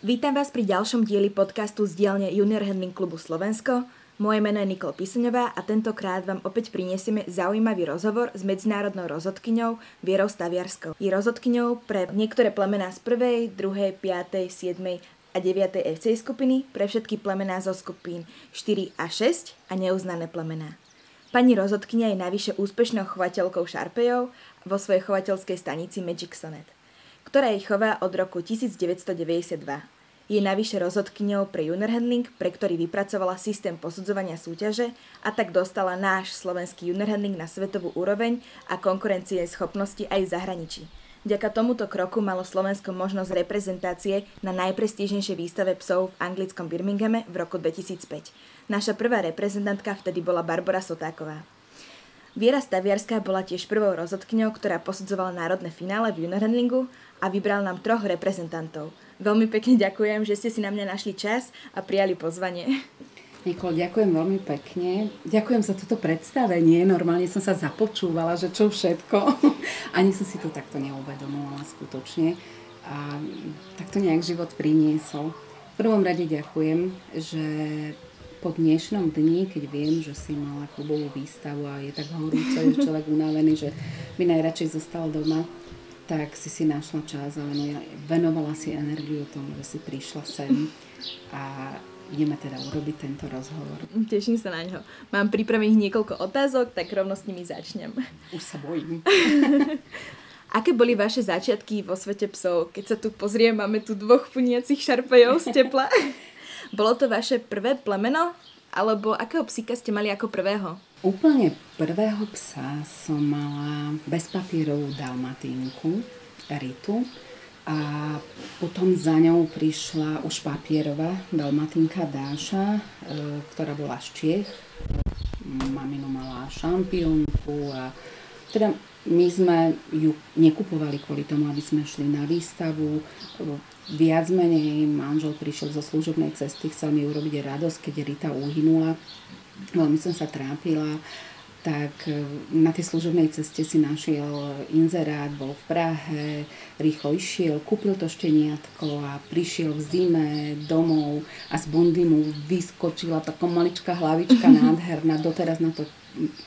Vítam vás pri ďalšom dieli podcastu z dielne Junior Handling klubu Slovensko. Moje meno je Nikol Piseňová a tentokrát vám opäť prinesieme zaujímavý rozhovor s medzinárodnou rozhodkyňou Vierou Staviarskou. Je rozhodkyňou pre niektoré plemená z 1., 2., 5., 7. a 9. FC skupiny, pre všetky plemená zo skupín 4 a 6 a neuznané plemená. Pani rozhodkynia je navyše úspešnou chovateľkou šarpejov vo svojej chovateľskej stanici Magic Sonnet ktorá ich chová od roku 1992. Je navyše rozhodkyňou pre junior handling, pre ktorý vypracovala systém posudzovania súťaže a tak dostala náš slovenský junior handling na svetovú úroveň a konkurencie schopnosti aj v zahraničí. Vďaka tomuto kroku malo Slovensko možnosť reprezentácie na najprestížnejšej výstave psov v anglickom Birminghame v roku 2005. Naša prvá reprezentantka vtedy bola Barbara Sotáková. Viera Staviarská bola tiež prvou rozhodkyňou, ktorá posudzovala národné finále v junior handlingu a vybral nám troch reprezentantov. Veľmi pekne ďakujem, že ste si na mňa našli čas a prijali pozvanie. Nikol, ďakujem veľmi pekne. Ďakujem za toto predstavenie. Normálne som sa započúvala, že čo všetko. Ani som si to takto neuvedomovala skutočne. A takto nejak život priniesol. V prvom rade ďakujem, že po dnešnom dni, keď viem, že si mala klubovú výstavu a je tak horúco, je človek unavený, že by najradšej zostal doma, tak si si našla čas a venovala si energiu tomu, že si prišla sem a ideme teda urobiť tento rozhovor. Teším sa na ňo. Mám pripravených niekoľko otázok, tak rovno s nimi začnem. Už sa bojím. Aké boli vaše začiatky vo svete psov? Keď sa tu pozriem, máme tu dvoch puniacich šarpejov z tepla. Bolo to vaše prvé plemeno? Alebo akého psíka ste mali ako prvého? Úplne prvého psa som mala bezpapierovú dalmatínku, Ritu, a potom za ňou prišla už papierová dalmatínka Dáša, e, ktorá bola z Čiech. Mamino mala šampiónku a teda my sme ju nekupovali kvôli tomu, aby sme šli na výstavu. Viac menej manžel prišiel zo služobnej cesty, chcel mi urobiť radosť, keď Rita uhynula veľmi som sa trápila, tak e, na tej služobnej ceste si našiel inzerát, bol v Prahe, rýchlo išiel, kúpil to šteniatko a prišiel v zime domov a z bundy mu vyskočila taká maličká hlavička nádherná. Doteraz na to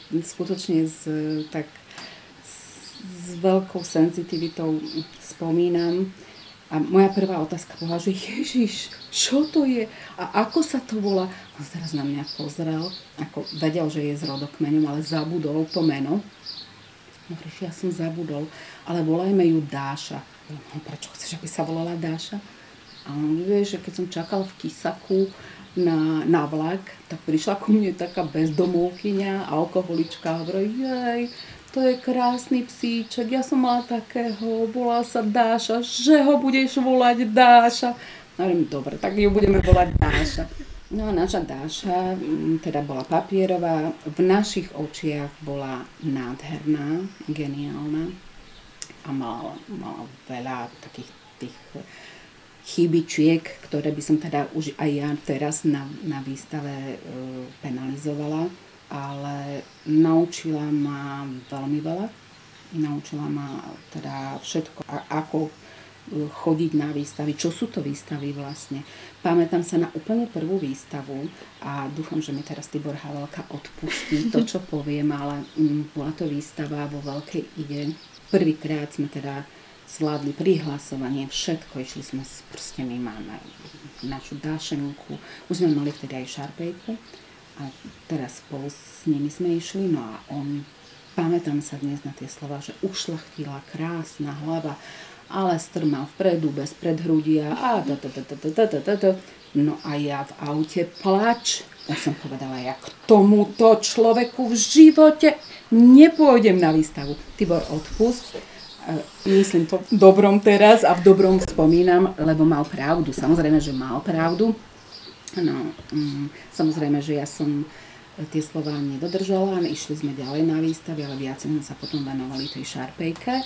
skutočne s, tak s veľkou senzitivitou spomínam. A moja prvá otázka bola, že Ježiš, čo to je a ako sa to volá? A teraz na mňa pozrel, ako vedel, že je z rodokmeňom, ale zabudol to meno. Hovoríš, ja som zabudol, ale volajme ju Dáša. No, prečo chceš, aby sa volala Dáša? A on vie, že keď som čakal v Kisaku na, na vlak, tak prišla ku mne taká bezdomovkyňa, alkoholička a hovorí, jej, to je krásny psíček, ja som mala takého, volá sa Dáša, že ho budeš volať Dáša. Hovorím, dobre, tak ju budeme volať Dáša. No a naša Dáša mm, teda bola papierová, v našich očiach bola nádherná, geniálna a mala, mala veľa takých tých chybičiek, ktoré by som teda už aj ja teraz na, na výstave e, penalizovala ale naučila ma veľmi veľa. Naučila ma teda všetko, ako e, chodiť na výstavy, čo sú to výstavy vlastne. Pamätám sa na úplne prvú výstavu a dúfam, že mi teraz Tibor Havelka odpustí to, čo poviem, ale mm, bola to výstava vo Veľkej ide. Prvýkrát sme teda zvládli prihlasovanie, všetko, išli sme, proste my máme našu dášenku, už sme mali vtedy aj šarpejku a teraz spolu s nimi sme išli, no a on, pamätám sa dnes na tie slova, že ušlachtila krásna hlava, ale strmal vpredu, bez predhrudia a da, da, da, da, da, da, da, da. No a ja v aute plač. Ja som povedala, ja k tomuto človeku v živote nepôjdem na výstavu. Tibor, odpust. Myslím to v dobrom teraz a v dobrom spomínam, lebo mal pravdu. Samozrejme, že mal pravdu No, um, samozrejme, že ja som tie slova nedodržala, išli sme ďalej na výstavy, ale viac sme sa potom venovali tej šarpejke.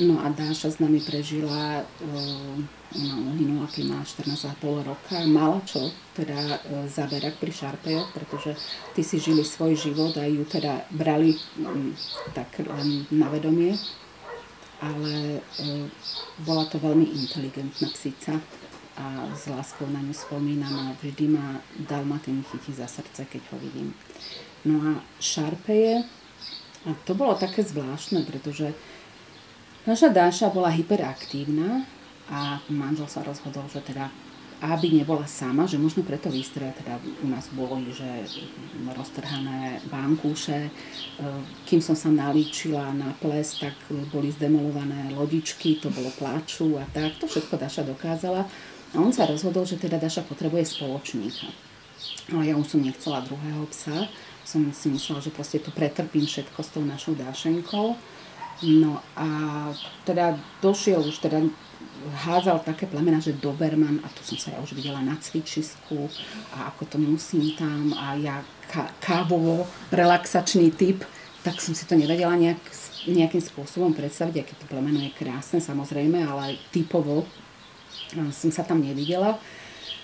No a Dáša s nami prežila, uh, ona uhynula, keď má 14,5 roka, mala čo teda uh, zaberať pri šarpejoch, pretože ty si žili svoj život a ju teda brali um, tak len na vedomie. Ale uh, bola to veľmi inteligentná psíca a s láskou na ňu spomínam a vždy ma Dalmatín chytí za srdce, keď ho vidím. No a Šarpeje, a to bolo také zvláštne, pretože naša Dáša bola hyperaktívna a manžel sa rozhodol, že teda aby nebola sama, že možno preto výstroje teda u nás boli, že roztrhané bankúše, e, kým som sa nalíčila na ples, tak boli zdemolované lodičky, to bolo pláču a tak, to všetko Daša dokázala. A on sa rozhodol, že teda Daša potrebuje spoločníka. Ale ja už som nechcela druhého psa, som si myslela, že proste tu pretrpím všetko s tou našou Dášenkou. No a teda došiel už teda hádzal také plemena, že Doberman, a tu som sa ja už videla na cvičisku a ako to musím tam a ja kávovo relaxačný typ, tak som si to nevedela nejak, nejakým spôsobom predstaviť, aké to plemeno je krásne samozrejme, ale typovo som sa tam nevidela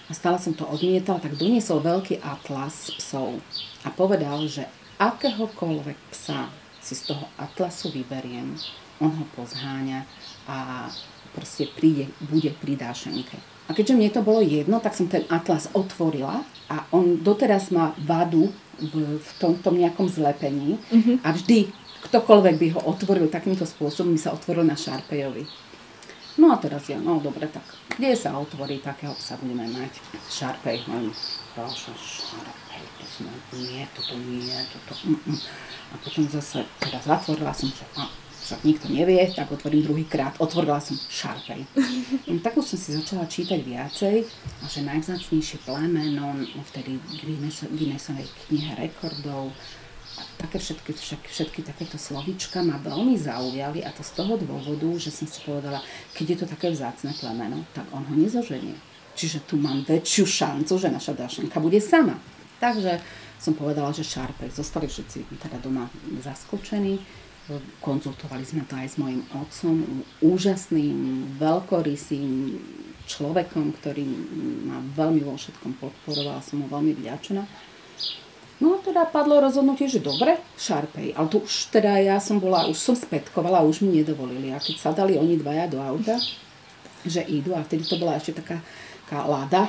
a stále som to odmietala, tak doniesol veľký atlas psov a povedal, že akéhokoľvek psa si z toho atlasu vyberiem, on ho pozháňa a proste príde, bude pri dášenke. A keďže mne to bolo jedno, tak som ten atlas otvorila a on doteraz má vadu v, v tom, tom nejakom zlepení mm-hmm. a vždy ktokoľvek by ho otvoril takýmto spôsobom, by sa otvoril na Šarpejovi. No a teraz ja, no dobre, tak kde sa otvorí, takého sa budeme mať. Šarpej, len Bože, Šarpej, to sme, nie, toto nie, toto, mm, mm. A potom zase, teda zatvorila som, že a, však nikto nevie, tak otvorím druhýkrát. Otvorila som. No, tak už som si začala čítať viacej a že najvzácnejšie plemeno vtedy v Guinnessovej knihe rekordov také všetky, všetky, všetky takéto slovička ma veľmi zaujali a to z toho dôvodu, že som si povedala, keď je to také vzácne plemeno, tak on ho nezoženie. Čiže tu mám väčšiu šancu, že naša Dašenka bude sama. Takže som povedala, že Sharpei. Zostali všetci teda doma zaskočení Konzultovali sme to aj s mojim otcom, úžasným, veľkorysým človekom, ktorý ma veľmi vo všetkom podporoval, som mu veľmi vďačná. No teda padlo rozhodnutie, že dobre, šarpej. Ale tu už teda ja som bola, už som spätkovala, už mi nedovolili. A keď sa dali oni dvaja do auta, že idú, a vtedy to bola ešte taká, taká lada,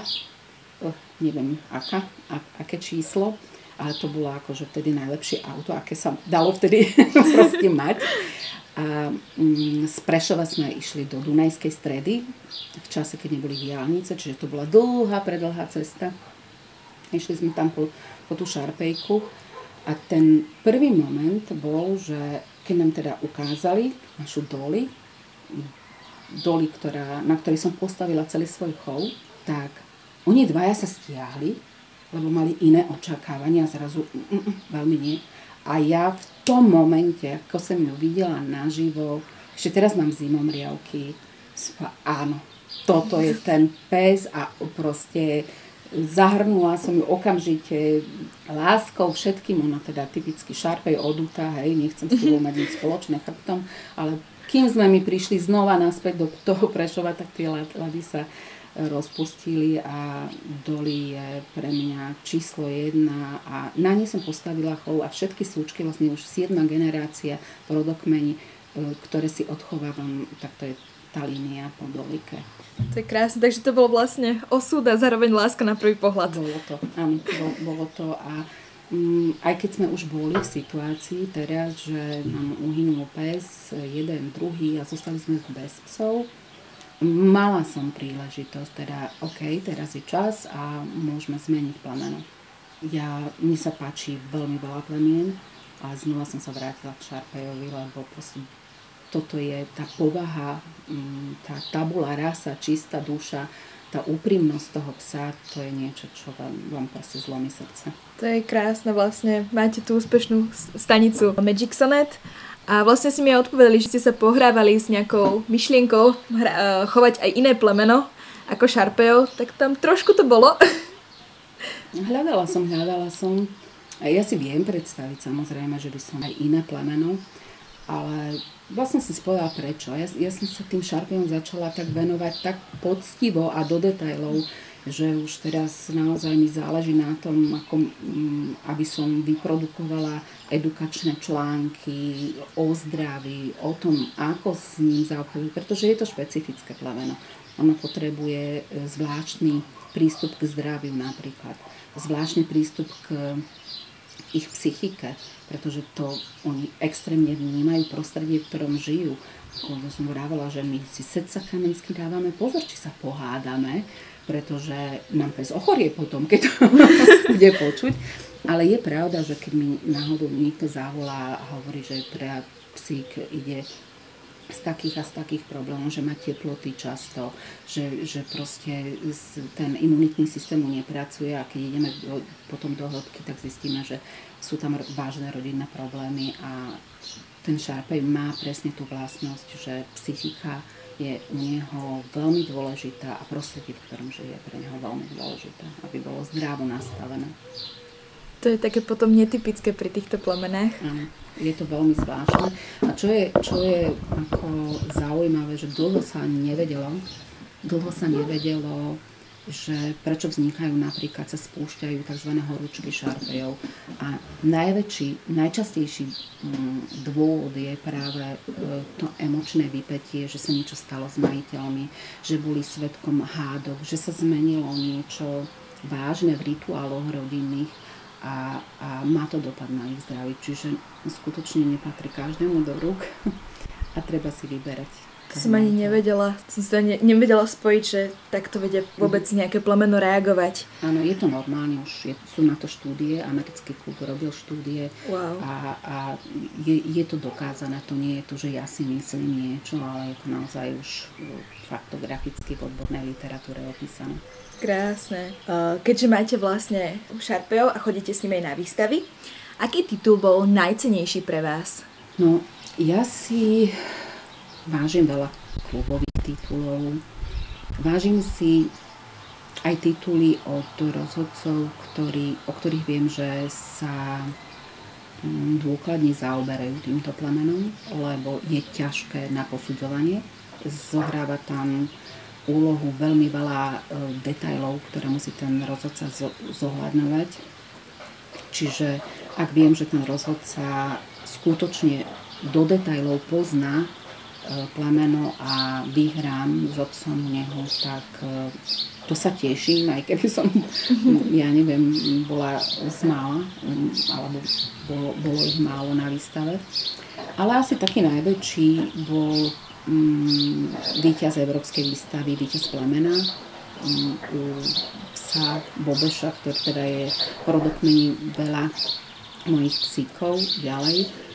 eh, neviem aká, a, aké číslo, ale to bolo akože vtedy najlepšie auto, aké sa dalo vtedy proste mať. A mm, z Prešova sme išli do Dunajskej stredy v čase, keď neboli diálnice, čiže to bola dlhá, predlhá cesta. Išli sme tam po, po tú šarpejku a ten prvý moment bol, že keď nám teda ukázali našu doli, doli, ktorá, na ktorej som postavila celý svoj chov, tak oni dvaja sa stiahli lebo mali iné očakávania a zrazu mm, mm, mm, veľmi nie. A ja v tom momente, ako som ju videla naživo, ešte teraz mám zimom riavky, áno, toto je ten pes a proste zahrnula som ju okamžite láskou všetkým, ona teda typicky šarpej odutá, hej, nechcem s tebou mať nič spoločné chrbtom, ale kým sme mi prišli znova naspäť do toho Prešova, tak tie lady sa rozpustili a Dolly je pre mňa číslo jedna a na ne som postavila chov a všetky súčky, vlastne už 7 generácia rodokmeni, e, ktoré si odchovávam, tak to je tá línia po Dolike. To je krásne, takže to bolo vlastne osud a zároveň láska na prvý pohľad. Bolo to, áno, bolo, bolo to a um, aj keď sme už boli v situácii teraz, že nám uhynul pes, jeden, druhý a zostali sme bez psov, mala som príležitosť, teda OK, teraz je čas a môžeme zmeniť plemeno. Ja, mne sa páči veľmi veľa plemien a znova som sa vrátila k Šarpejovi, lebo proste toto je tá povaha, mm, tá tabula rasa, čistá duša, tá úprimnosť toho psa, to je niečo, čo vám, vám proste zlomí srdce. To je krásne vlastne. Máte tú úspešnú stanicu Magic Sonnet a vlastne si mi aj odpovedali, že ste sa pohrávali s nejakou myšlienkou hra, uh, chovať aj iné plemeno ako Šarpejo, tak tam trošku to bolo. Hľadala som, hľadala som. Ja si viem predstaviť samozrejme, že by som aj iné plemeno, ale vlastne som si povedala prečo. Ja, ja som sa tým Šarpejom začala tak venovať tak poctivo a do detajlov. že už teraz naozaj mi záleží na tom, ako, mm, aby som vyprodukovala edukačné články o zdraví, o tom, ako s ním zaobchádzať, pretože je to špecifické plemeno. Ono potrebuje e, zvláštny prístup k zdraviu napríklad, zvláštny prístup k ich psychike, pretože to oni extrémne vnímajú prostredie, v ktorom žijú. Ako som vravela, že my si sedca kamensky dávame pozor, či sa pohádame, pretože nám pes ochorie potom, keď to bude počuť. Ale je pravda, že keď mi náhodou niekto zavolá a hovorí, že pre psík ide z takých a z takých problémov, že má teploty často, že, že proste ten imunitný systém mu nepracuje a keď ideme do, potom do hĺbky, tak zistíme, že sú tam vážne rodinné problémy a ten šarpej má presne tú vlastnosť, že psychika je u neho veľmi dôležitá a prostredie, v ktorom žije, je pre neho veľmi dôležité, aby bolo zdravo nastavené. To je také potom netypické pri týchto plemenách. Áno, je to veľmi zvláštne. A čo je, čo je ako zaujímavé, že dlho sa nevedelo, dlho sa nevedelo že prečo vznikajú napríklad, sa spúšťajú tzv. horúčky šarpejov. A najväčší, najčastejší mm, dôvod je práve e, to emočné vypetie, že sa niečo stalo s majiteľmi, že boli svetkom hádok, že sa zmenilo niečo vážne v rituáloch rodinných a, a má to dopad na ich zdravie. Čiže skutočne nepatrí každému do rúk a treba si vyberať som ani nevedela, som si to ne, nevedela spojiť, že takto vedia vôbec nejaké plemeno reagovať. Áno, je to normálne, už je, sú na to štúdie, americký klub robil štúdie wow. a, a je, je to dokázané, to nie je to, že ja si myslím niečo, ale je to naozaj už faktograficky v odbornej literatúre opísané. Krásne. Keďže máte vlastne šarpejov a chodíte s nimi aj na výstavy, aký titul bol najcenejší pre vás? No, ja si vážim veľa klubových titulov. Vážim si aj tituly od rozhodcov, ktorý, o ktorých viem, že sa mm, dôkladne zaoberajú týmto plemenom, lebo je ťažké na posudzovanie. Zohráva tam úlohu veľmi veľa e, detajlov, ktoré musí ten rozhodca zohľadňovať. Čiže ak viem, že ten rozhodca skutočne do detajlov pozná plemeno a vyhrám s otcom neho, tak e, to sa teším, aj keby som, ja neviem, bola z mála, alebo bolo, bolo ich málo na výstave. Ale asi taký najväčší bol um, víťaz Európskej výstavy, víťaz plemena um, u psa Bobeša, ktorý teda je rodokmení veľa mojich psíkov ďalej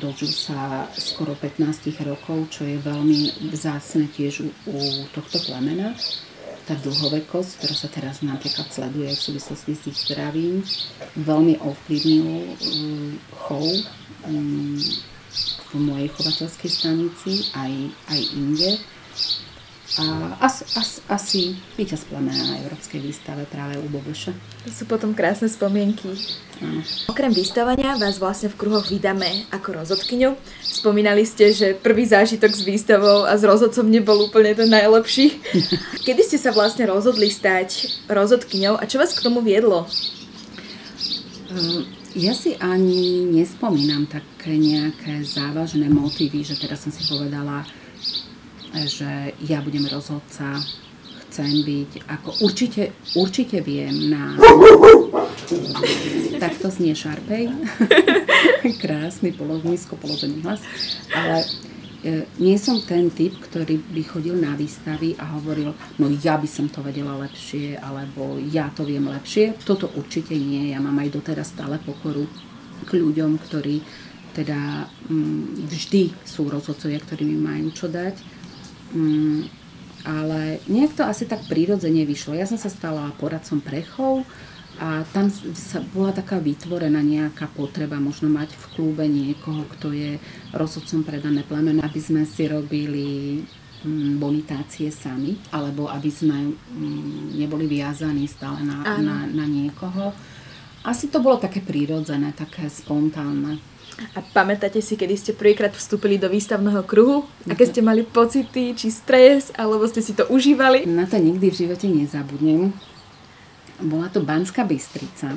dožil sa skoro 15 rokov, čo je veľmi vzácne tiež u, tohto plemena. Tá dlhovekosť, ktorá sa teraz napríklad sleduje v súvislosti s ich zdravím, veľmi ovplyvnil um, chov um, v mojej chovateľskej stanici aj, aj inde. A asi, asi, víťaz plemena na Európskej výstave práve u Bobeša. To sú potom krásne spomienky. Áno. Okrem vystavania vás vlastne v kruhoch vydáme ako rozhodkyňu. Spomínali ste, že prvý zážitok s výstavou a s rozhodcom nebol úplne ten najlepší. Kedy ste sa vlastne rozhodli stať rozhodkyňou a čo vás k tomu viedlo? Ehm, ja si ani nespomínam také nejaké závažné motívy, že teraz som si povedala, že ja budem rozhodca, chcem byť, ako určite, určite viem na... Takto znie Šarpej. Krásny, polo, nízko položený hlas. Ale e, nie som ten typ, ktorý by chodil na výstavy a hovoril, no ja by som to vedela lepšie, alebo ja to viem lepšie. Toto určite nie. Ja mám aj doteraz stále pokoru k ľuďom, ktorí teda mm, vždy sú rozhodcovia, ktorí mi majú čo dať Mm, ale nejak to asi tak prírodzene vyšlo. Ja som sa stala poradcom prechov a tam sa bola taká vytvorená nejaká potreba možno mať v klube niekoho, kto je rozhodcom predané plemeno, aby sme si robili mm, bonitácie sami, alebo aby sme mm, neboli viazaní stále na, na, na niekoho. Asi to bolo také prírodzené, také spontánne. A pamätáte si, kedy ste prvýkrát vstúpili do výstavného kruhu? Aké ste mali pocity, či stres, alebo ste si to užívali? Na to nikdy v živote nezabudnem. bola to Banská Bystrica.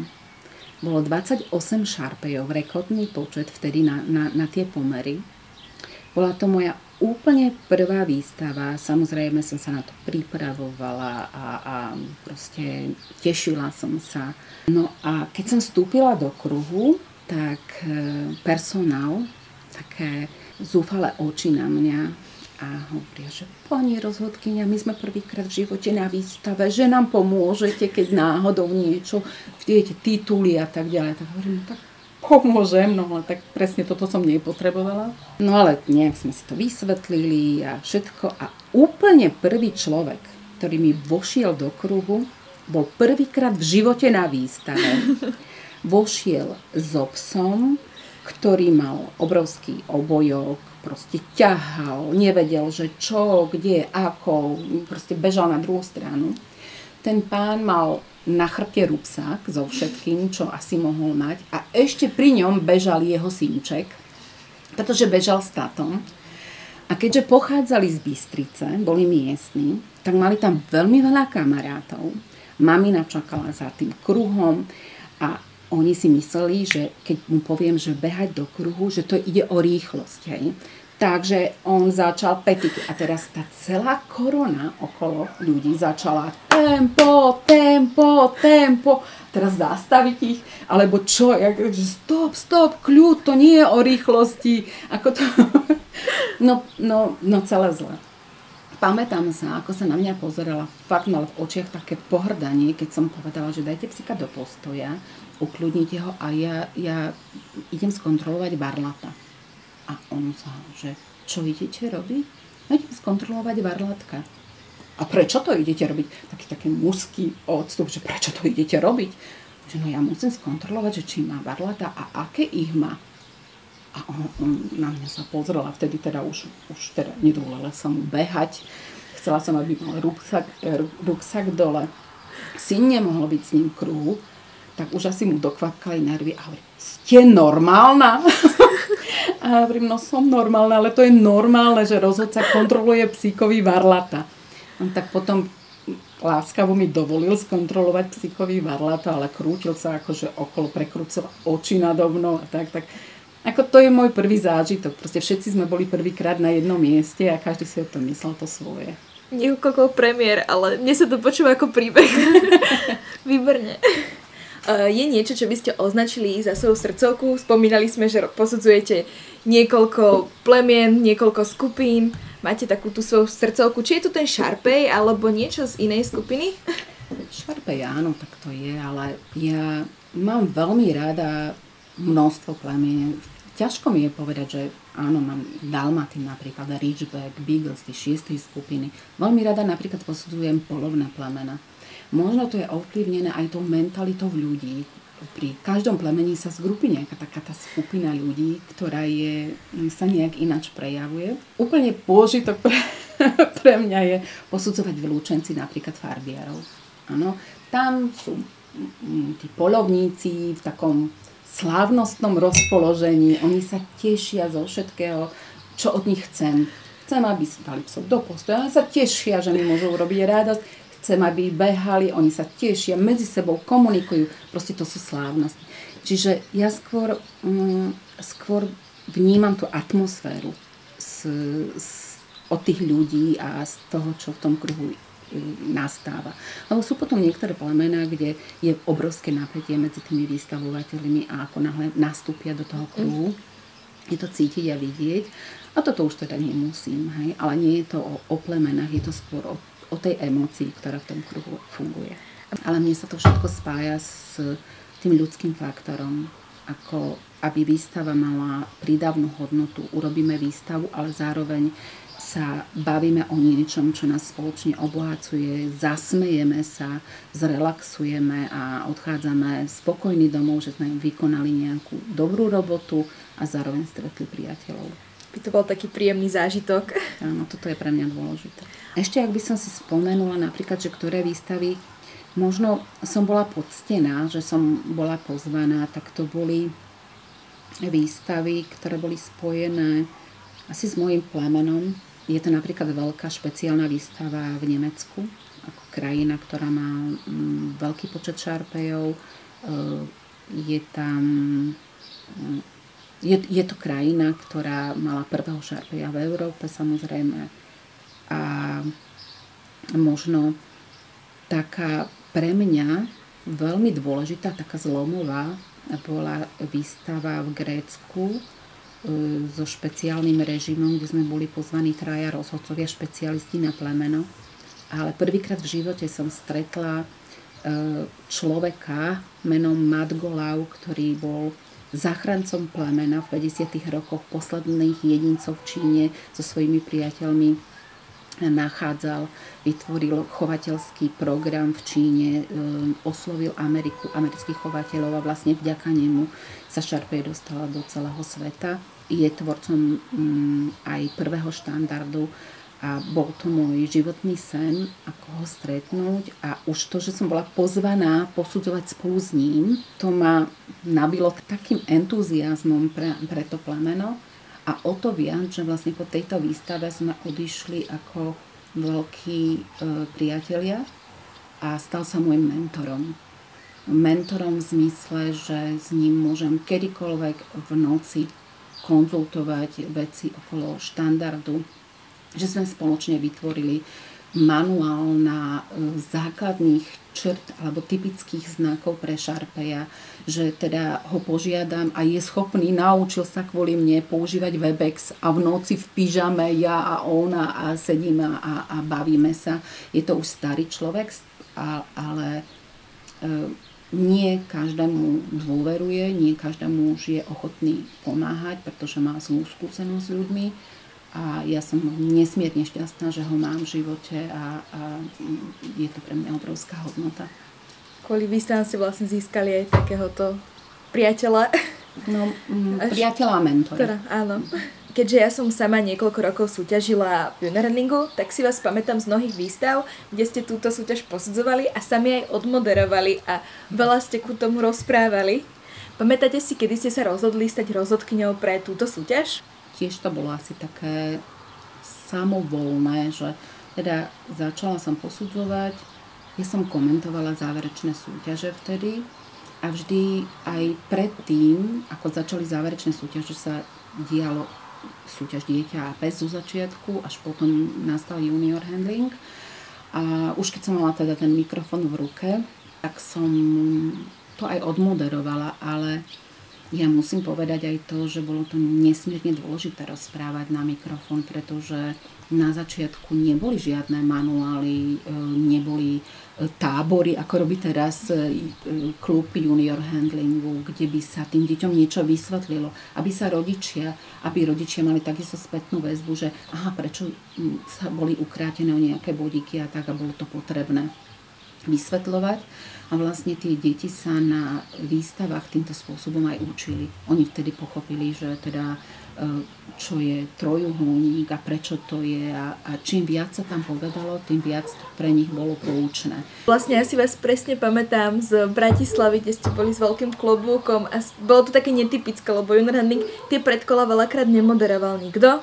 Bolo 28 šarpejov, rekordný počet vtedy na, na, na tie pomery. Bola to moja úplne prvá výstava. Samozrejme som sa na to pripravovala a, a proste tešila som sa. No a keď som vstúpila do kruhu, tak e, personál, také zúfale oči na mňa a hovoria, že pani rozhodkynia, my sme prvýkrát v živote na výstave, že nám pomôžete, keď náhodou niečo, viete, tituly a tak ďalej. Tak hovorím, no tak pomôžem, no ale tak presne toto som nepotrebovala. No ale nejak sme si to vysvetlili a všetko. A úplne prvý človek, ktorý mi vošiel do kruhu, bol prvýkrát v živote na výstave. Vošiel so psom, ktorý mal obrovský obojok, proste ťahal, nevedel, že čo, kde, ako, proste bežal na druhú stranu. Ten pán mal na chrbte rúbsak so všetkým, čo asi mohol mať a ešte pri ňom bežal jeho synček, pretože bežal s tatom. A keďže pochádzali z Bystrice, boli miestni, tak mali tam veľmi veľa kamarátov. Mamina čakala za tým kruhom oni si mysleli, že keď mu poviem, že behať do kruhu, že to ide o rýchlosť. Hej. Takže on začal petiky. A teraz tá celá korona okolo ľudí začala tempo, tempo, tempo. Teraz zastaviť ich, alebo čo, jak, že stop, stop, kľud, to nie je o rýchlosti. Ako to... No, no, no celé zle. Pamätám sa, ako sa na mňa pozerala, fakt mal v očiach také pohrdanie, keď som povedala, že dajte psika do postoja ukľudnite ho a ja, ja idem skontrolovať barlata. A on sa, že čo idete robiť? No idem skontrolovať barlatka. A prečo to idete robiť? Taký taký mužský odstup, že prečo to idete robiť? Že no ja musím skontrolovať, že či má barlata a aké ich má. A on, on na mňa sa pozrela, vtedy teda už, už teda nedovolila som mu behať. Chcela som, aby mal ruksak, ruksak dole. Syn nemohol byť s ním krúhu, tak už asi mu dokvapkali nervy a hovorí, ste normálna? a hovorím, no som normálna, ale to je normálne, že rozhodca kontroluje psíkový varlata. On tak potom láskavo mi dovolil skontrolovať psíkový varlata, ale krútil sa akože okolo, prekrúcil oči nado mnou a tak, tak ako to je môj prvý zážitok. Proste všetci sme boli prvýkrát na jednom mieste a každý si o tom myslel to svoje. Niekoľko premiér, ale mne sa to počúva ako príbeh. Výborne. Eh, je niečo, čo by ste označili za svoju srdcovku? Spomínali sme, že posudzujete niekoľko plemien, niekoľko skupín. Máte takú tú svoju srdcovku. Či je to ten Sharpej alebo niečo z inej skupiny? Sharpej áno, tak to je, ale ja mám veľmi rada množstvo plemien. Ťažko mi je povedať, že áno, mám Dalmatin napríklad, Ridgeback, Beagle z tej šiestej skupiny. Veľmi rada napríklad posudzujem polovné plemena Možno to je ovplyvnené aj tou mentalitou ľudí. Pri každom plemení sa zgrupí nejaká taká tá skupina ľudí, ktorá je, sa nejak ináč prejavuje. Úplne pôžitok pre, pre mňa je posudzovať vylúčenci napríklad farbiarov. Áno, tam sú tí polovníci v takom slávnostnom rozpoložení. Oni sa tešia zo všetkého, čo od nich chcem. Chcem, aby si dali psov do postoja. Oni sa tešia, že mi môžu urobiť radosť chcem, aby behali, oni sa tešia, medzi sebou komunikujú, proste to sú slávnosti. Čiže ja skôr, um, skôr vnímam tú atmosféru z, z, od tých ľudí a z toho, čo v tom kruhu mm, nastáva. Lebo sú potom niektoré plemená, kde je obrovské napätie medzi tými vystavovateľmi a ako náhle nastúpia do toho kruhu, je to cítiť a vidieť. A toto už teda nemusím, hej? ale nie je to o, o plemenách, je to skôr o o tej emócii, ktorá v tom kruhu funguje. Ale mne sa to všetko spája s tým ľudským faktorom, ako aby výstava mala prídavnú hodnotu. Urobíme výstavu, ale zároveň sa bavíme o niečom, čo nás spoločne obohacuje, zasmejeme sa, zrelaxujeme a odchádzame spokojní domov, že sme vykonali nejakú dobrú robotu a zároveň stretli priateľov. By to bol taký príjemný zážitok. Áno, toto je pre mňa dôležité. Ešte ak by som si spomenula napríklad, že ktoré výstavy možno som bola poctená, že som bola pozvaná, tak to boli výstavy, ktoré boli spojené asi s môjim plemenom. Je to napríklad veľká špeciálna výstava v Nemecku, ako krajina, ktorá má mm, veľký počet šarpejov. Je tam je, je to krajina, ktorá mala prvého šarpeja v Európe samozrejme a možno taká pre mňa veľmi dôležitá, taká zlomová bola výstava v Grécku e, so špeciálnym režimom, kde sme boli pozvaní traja rozhodcovia, špecialisti na plemeno. Ale prvýkrát v živote som stretla e, človeka menom Madgolau, ktorý bol záchrancom plemena v 50. rokoch posledných jedincov v Číne so svojimi priateľmi nachádzal, vytvoril chovateľský program v Číne, e, oslovil Ameriku, amerických chovateľov a vlastne vďaka nemu sa Šarpej dostala do celého sveta. Je tvorcom mm, aj prvého štandardu a bol to môj životný sen, ako ho stretnúť a už to, že som bola pozvaná posudzovať spolu s ním, to ma nabilo takým entuziasmom pre, pre to plemeno a o to viac, že vlastne po tejto výstave sme odišli ako veľkí e, priatelia a stal sa môjim mentorom. Mentorom v zmysle, že s ním môžem kedykoľvek v noci konzultovať veci okolo štandardu, že sme spoločne vytvorili manuál na e, základných črt alebo typických znakov pre Šarpeja, že teda ho požiadam a je schopný, naučil sa kvôli mne používať Webex a v noci v pyžame ja a ona a sedíme a, a bavíme sa. Je to už starý človek, ale e, nie každému dôveruje, nie každému už je ochotný pomáhať, pretože má zlú skúsenosť s ľuďmi a ja som nesmierne šťastná, že ho mám v živote a, a je to pre mňa obrovská hodnota. Kvôli výstavam ste vlastne získali aj takéhoto priateľa. No, mm, priateľa a mentora. Teda, áno. Keďže ja som sama niekoľko rokov súťažila v Runningu, tak si vás pamätám z mnohých výstav, kde ste túto súťaž posudzovali a sami aj odmoderovali a veľa ste ku tomu rozprávali. Pamätáte si, kedy ste sa rozhodli stať rozhodkyňou pre túto súťaž? Tiež to bolo asi také samovolné, že teda začala som posudzovať, ja som komentovala záverečné súťaže vtedy a vždy aj predtým, ako začali záverečné súťaže, sa dialo súťaž dieťa a pes zo začiatku, až potom nastal junior handling. A už keď som mala teda ten mikrofon v ruke, tak som to aj odmoderovala, ale ja musím povedať aj to, že bolo to nesmierne dôležité rozprávať na mikrofón, pretože na začiatku neboli žiadne manuály, e, neboli e, tábory, ako robí teraz e, klub junior handlingu, kde by sa tým deťom niečo vysvetlilo, aby sa rodičia, aby rodičia mali takisto spätnú väzbu, že aha, prečo sa boli ukrátené o nejaké bodíky a tak a bolo to potrebné vysvetľovať a vlastne tie deti sa na výstavách týmto spôsobom aj učili. Oni vtedy pochopili, že teda e, čo je trojuholník a prečo to je a, a čím viac sa tam povedalo, tým viac pre nich bolo poučné. Vlastne ja si vás presne pamätám z Bratislavy, kde ste boli s veľkým klobúkom a bolo to také netypické, lebo junior handling tie predkola veľakrát nemoderoval nikto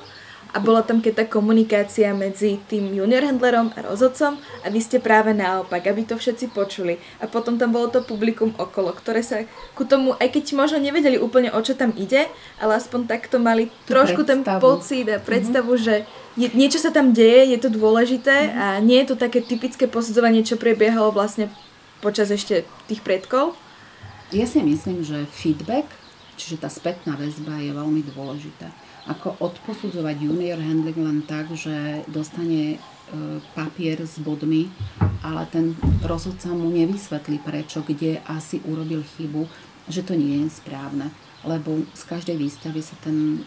a bola tam keď tá komunikácia medzi tým junior handlerom a rozhodcom a vy ste práve naopak, aby to všetci počuli. A potom tam bolo to publikum okolo, ktoré sa ku tomu, aj keď možno nevedeli úplne o čo tam ide, ale aspoň takto mali Tú trošku predstavu. ten pocit a predstavu, mm-hmm. že je, niečo sa tam deje, je to dôležité mm-hmm. a nie je to také typické posudzovanie, čo prebiehalo vlastne počas ešte tých predkov. Ja si myslím, že feedback, čiže tá spätná väzba je veľmi dôležitá ako odposudzovať junior handling len tak, že dostane e, papier s bodmi, ale ten rozhodca mu nevysvetlí prečo, kde asi urobil chybu, že to nie je správne. Lebo z každej výstavy sa ten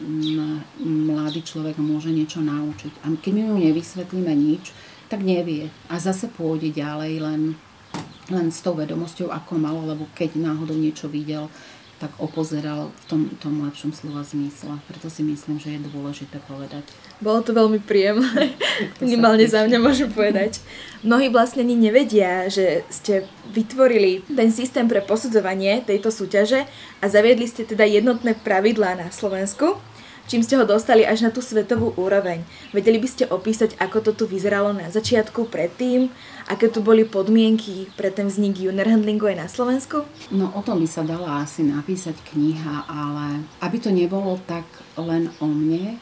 mladý človek môže niečo naučiť. A keď my mu nevysvetlíme nič, tak nevie. A zase pôjde ďalej len, len s tou vedomosťou, ako malo, lebo keď náhodou niečo videl, tak opozeral v tom, tom lepšom slova zmysle. Preto si myslím, že je dôležité povedať. Bolo to veľmi príjemné. Minimálne za mňa môžem povedať. Mnohí vlastne ani nevedia, že ste vytvorili ten systém pre posudzovanie tejto súťaže a zaviedli ste teda jednotné pravidlá na Slovensku. Čím ste ho dostali až na tú svetovú úroveň. Vedeli by ste opísať, ako to tu vyzeralo na začiatku predtým, aké tu boli podmienky pre ten vznik junior handlingu aj na Slovensku? No o tom by sa dala asi napísať kniha, ale aby to nebolo tak len o mne,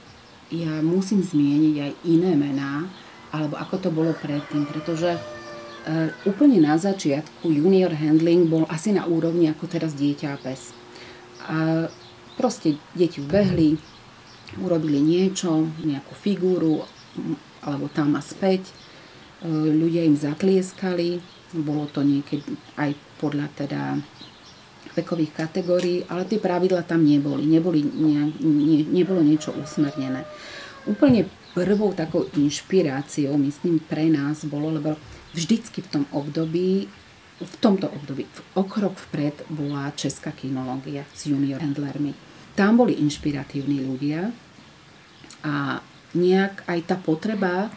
ja musím zmieniť aj iné mená, alebo ako to bolo predtým, pretože Uh, úplne na začiatku junior handling bol asi na úrovni ako teraz dieťa a pes. A proste deti vbehli, urobili niečo, nejakú figúru, alebo tam a späť. Uh, ľudia im zatlieskali, bolo to niekedy aj podľa teda vekových kategórií, ale tie pravidla tam neboli, neboli ne, ne, nebolo niečo usmernené. Úplne prvou takou inšpiráciou, myslím, pre nás bolo, lebo vždycky v tom období, v tomto období, v okrok vpred bola česká kinológia s junior handlermi. Tam boli inšpiratívni ľudia a nejak aj tá potreba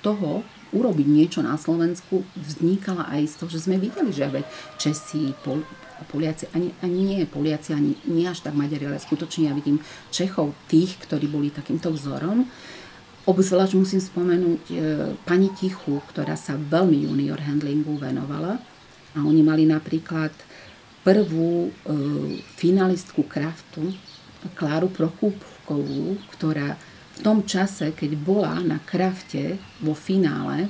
toho urobiť niečo na Slovensku vznikala aj z toho, že sme videli, že veď Česi, Pol, Poliaci, ani, ani nie Poliaci, ani nie až tak Maďari, ale skutočne ja vidím Čechov, tých, ktorí boli takýmto vzorom Obzvlášť musím spomenúť e, pani Tichu, ktorá sa veľmi junior handlingu venovala. A oni mali napríklad prvú e, finalistku kraftu, Kláru Prokúpkovú, ktorá v tom čase, keď bola na krafte vo finále,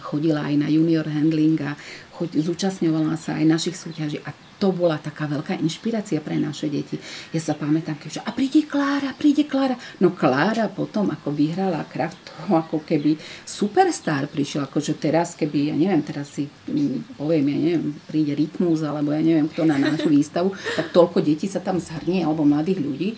chodila aj na junior handling a zúčastňovala sa aj našich súťaží a to bola taká veľká inšpirácia pre naše deti. Ja sa pamätám, keď a príde Klára, príde Klára. No Klára potom, ako vyhrala Kraft, ako keby superstar prišiel, akože teraz, keby, ja neviem, teraz si mm, poviem, ja neviem, príde Rytmus, alebo ja neviem, kto na našu výstavu, tak toľko detí sa tam zhrnie, alebo mladých ľudí,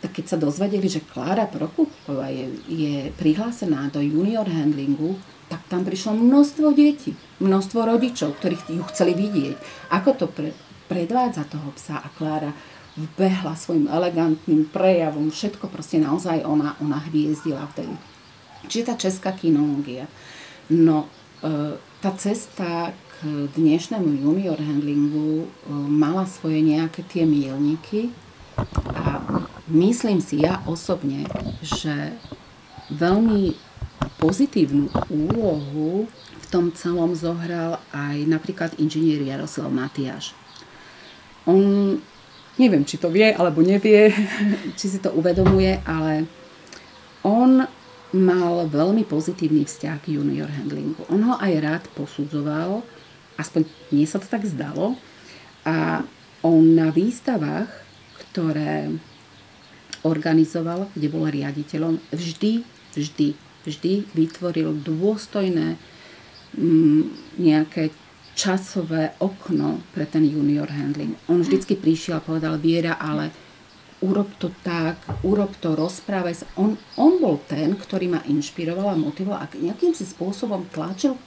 tak keď sa dozvedeli, že Klára Prokupová je, je prihlásená do junior handlingu, tak tam prišlo množstvo detí, množstvo rodičov, ktorých ju chceli vidieť. Ako to pre, predvádza toho psa a Klára vbehla svojim elegantným prejavom, všetko proste naozaj ona, ona hviezdila vtedy. Čiže tá česká kinológia. No, e, tá cesta k dnešnému junior handlingu e, mala svoje nejaké tie mílniky a myslím si ja osobne, že veľmi pozitívnu úlohu v tom celom zohral aj napríklad inžinier Jaroslav Matiáš. On, neviem, či to vie alebo nevie, či si to uvedomuje, ale on mal veľmi pozitívny vzťah k junior handlingu. On ho aj rád posudzoval, aspoň mne sa to tak zdalo, a on na výstavách, ktoré organizoval, kde bol riaditeľom, vždy, vždy vždy vytvoril dôstojné mm, nejaké časové okno pre ten junior handling. On vždycky prišiel a povedal, Viera, ale urob to tak, urob to, rozprávaj sa. On, on bol ten, ktorý ma inšpiroval a motivoval a nejakým si spôsobom tlačil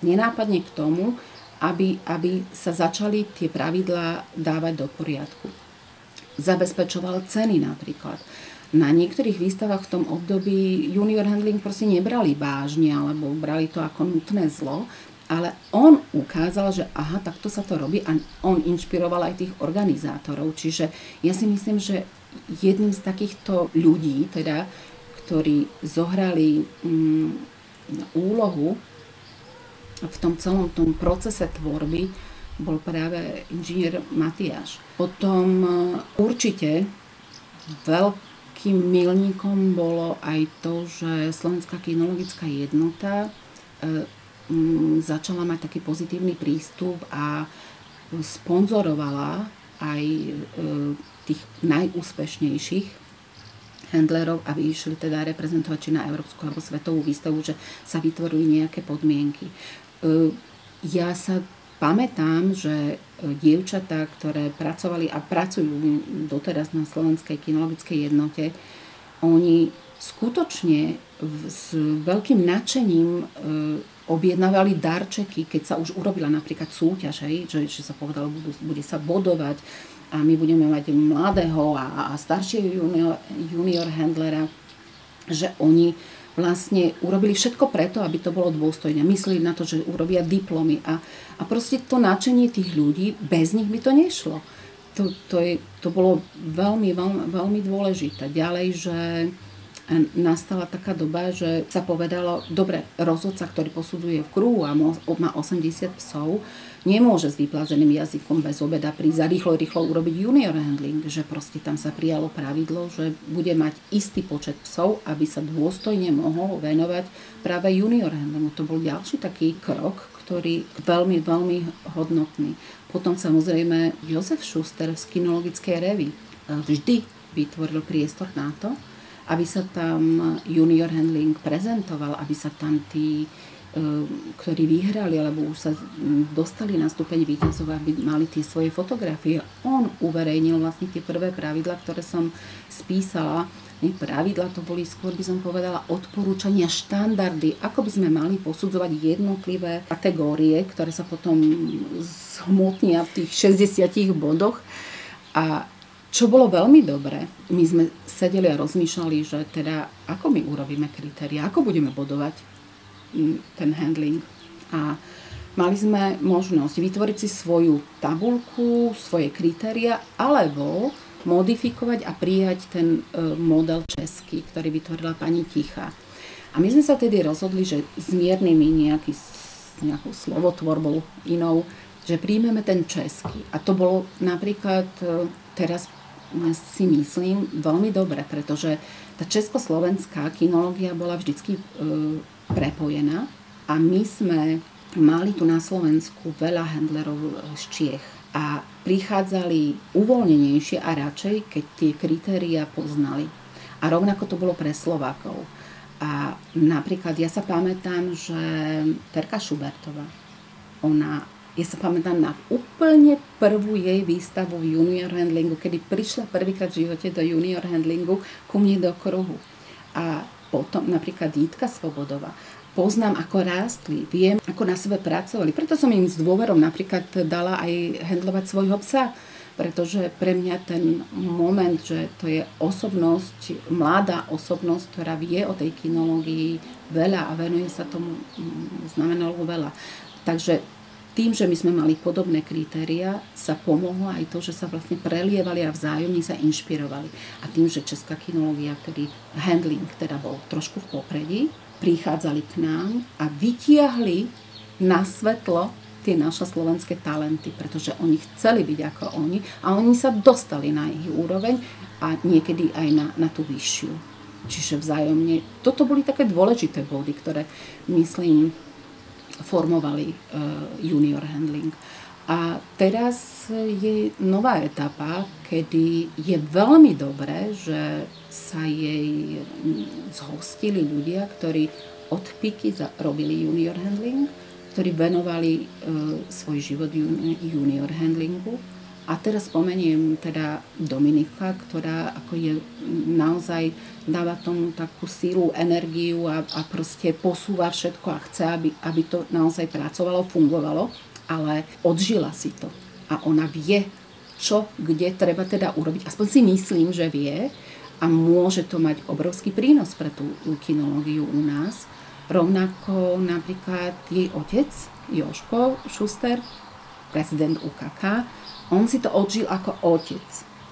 nenápadne k tomu, aby, aby sa začali tie pravidlá dávať do poriadku. Zabezpečoval ceny napríklad na niektorých výstavách v tom období junior handling proste nebrali vážne alebo brali to ako nutné zlo, ale on ukázal, že aha, takto sa to robí a on inšpiroval aj tých organizátorov. Čiže ja si myslím, že jedným z takýchto ľudí, teda, ktorí zohrali mm, úlohu v tom celom tom procese tvorby, bol práve inžinier Matiáš. Potom e, určite veľký takým milníkom bolo aj to, že Slovenská kinologická jednota e, začala mať taký pozitívny prístup a sponzorovala aj e, tých najúspešnejších handlerov, aby išli teda reprezentovať či na európsku alebo svetovú výstavu, že sa vytvorili nejaké podmienky. Ja sa pamätám, že e, dievčatá, ktoré pracovali a pracujú doteraz na Slovenskej kinologickej jednote, oni skutočne s veľkým nadšením e, objednávali darčeky, keď sa už urobila napríklad súťaž, hej, že, že sa povedalo, budú, bude sa bodovať a my budeme mať mladého a, a staršieho junior, junior handlera, že oni vlastne urobili všetko preto, aby to bolo dôstojné. Mysleli na to, že urobia diplomy a, a proste to nadšenie tých ľudí, bez nich by to nešlo. to, to, je, to bolo veľmi, veľmi, veľmi dôležité. Ďalej, že nastala taká doba, že sa povedalo, dobre, rozhodca, ktorý posudzuje v kruhu a má 80 psov, nemôže s vyplázeným jazykom bez obeda prísť a rýchlo, rýchlo urobiť junior handling, že proste tam sa prijalo pravidlo, že bude mať istý počet psov, aby sa dôstojne mohol venovať práve junior handlingu. To bol ďalší taký krok, ktorý veľmi, veľmi hodnotný. Potom samozrejme Jozef Schuster z kinologickej revy vždy vytvoril priestor na to, aby sa tam junior handling prezentoval, aby sa tam tí, ktorí vyhrali alebo už sa dostali na stupeň víťazov, aby mali tie svoje fotografie. On uverejnil vlastne tie prvé pravidla, ktoré som spísala. Pravidla to boli skôr, by som povedala, odporúčania, štandardy, ako by sme mali posudzovať jednotlivé kategórie, ktoré sa potom zhmotnia v tých 60 bodoch. A čo bolo veľmi dobré, my sme sedeli a rozmýšľali, že teda ako my urobíme kritéria, ako budeme bodovať mm, ten handling. A mali sme možnosť vytvoriť si svoju tabulku, svoje kritéria, alebo modifikovať a prijať ten e, model český, ktorý vytvorila pani Ticha. A my sme sa tedy rozhodli, že s miernymi nejaký, nejakou slovotvorbou inou, že príjmeme ten český. A to bolo napríklad e, teraz si myslím veľmi dobre, pretože tá československá kinológia bola vždycky e, prepojená a my sme mali tu na Slovensku veľa handlerov z Čiech a prichádzali uvoľnenejšie a radšej, keď tie kritéria poznali. A rovnako to bolo pre Slovákov. A napríklad ja sa pamätám, že Terka Šubertová, ona ja sa pamätám na úplne prvú jej výstavu v junior handlingu, kedy prišla prvýkrát v živote do junior handlingu ku mne do kruhu. A potom napríklad Jitka Svobodová. Poznám, ako rástli, viem, ako na sebe pracovali. Preto som im s dôverom napríklad dala aj handlovať svojho psa pretože pre mňa ten moment, že to je osobnosť, mladá osobnosť, ktorá vie o tej kinológii veľa a venuje sa tomu, znamenalo veľa. Takže tým, že my sme mali podobné kritéria, sa pomohlo aj to, že sa vlastne prelievali a vzájomne sa inšpirovali. A tým, že česká kinológia, ktorý handling teda bol trošku v popredí, prichádzali k nám a vytiahli na svetlo tie naše slovenské talenty, pretože oni chceli byť ako oni a oni sa dostali na ich úroveň a niekedy aj na, na tú vyššiu. Čiže vzájomne, toto boli také dôležité body, ktoré myslím formovali e, junior handling. A teraz je nová etapa, kedy je veľmi dobré, že sa jej zhostili ľudia, ktorí od piky robili junior handling, ktorí venovali e, svoj život junior handlingu a teraz spomeniem teda Dominika, ktorá ako je naozaj dáva tomu takú sílu, energiu a, a proste posúva všetko a chce, aby, aby to naozaj pracovalo, fungovalo, ale odžila si to. A ona vie, čo, kde treba teda urobiť. Aspoň si myslím, že vie a môže to mať obrovský prínos pre tú kinológiu u nás. Rovnako napríklad jej otec, Joško Šuster, prezident UKK, on si to odžil ako otec,